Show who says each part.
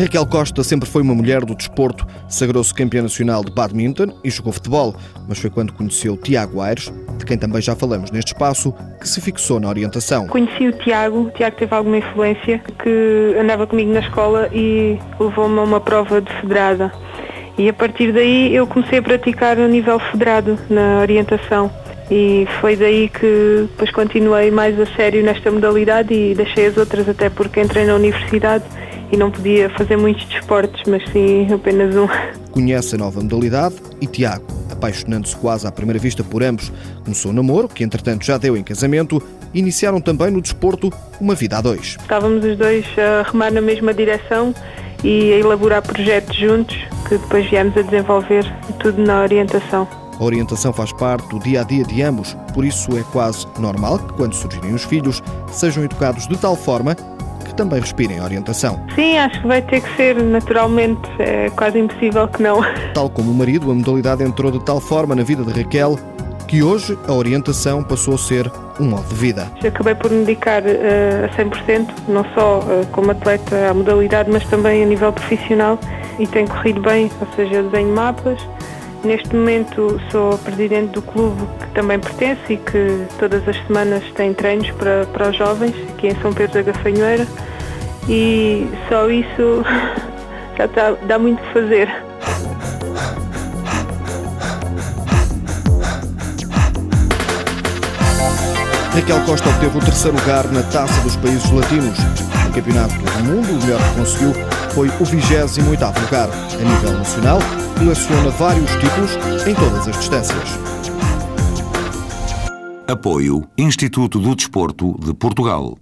Speaker 1: Raquel Costa sempre foi uma mulher do desporto, sagrou-se campeã nacional de badminton e jogou futebol, mas foi quando conheceu Tiago Aires, de quem também já falamos neste espaço, que se fixou na orientação.
Speaker 2: Conheci o Tiago, o Tiago teve alguma influência, que andava comigo na escola e levou-me a uma prova de federada. E a partir daí eu comecei a praticar a nível federado na orientação. E foi daí que depois continuei mais a sério nesta modalidade e deixei as outras até porque entrei na universidade e não podia fazer muitos desportos, mas sim apenas um.
Speaker 1: Conhece a nova modalidade e Tiago, apaixonando-se quase à primeira vista por ambos, começou o namoro, que entretanto já deu em casamento, iniciaram também no desporto uma vida a dois.
Speaker 2: Estávamos os dois a remar na mesma direção e a elaborar projetos juntos, que depois viemos a desenvolver tudo na orientação.
Speaker 1: A orientação faz parte do dia a dia de ambos, por isso é quase normal que, quando surgirem os filhos, sejam educados de tal forma que também respirem orientação.
Speaker 2: Sim, acho que vai ter que ser naturalmente, é quase impossível que não.
Speaker 1: Tal como o marido, a modalidade entrou de tal forma na vida de Raquel que hoje a orientação passou a ser um modo de vida.
Speaker 2: Acabei por me dedicar uh, a 100%, não só uh, como atleta à modalidade, mas também a nível profissional e tem corrido bem, ou seja, eu desenho mapas. Neste momento sou presidente do clube que também pertence e que todas as semanas tem treinos para, para os jovens aqui em São Pedro da Gafanhoeira e só isso já está, dá muito fazer.
Speaker 1: Raquel Costa obteve o terceiro lugar na Taça dos Países Latinos. No Campeonato do Mundo, o melhor que conseguiu foi o 28º lugar. A nível nacional, coleciona vários títulos em todas as distâncias.
Speaker 3: Apoio Instituto do Desporto de Portugal.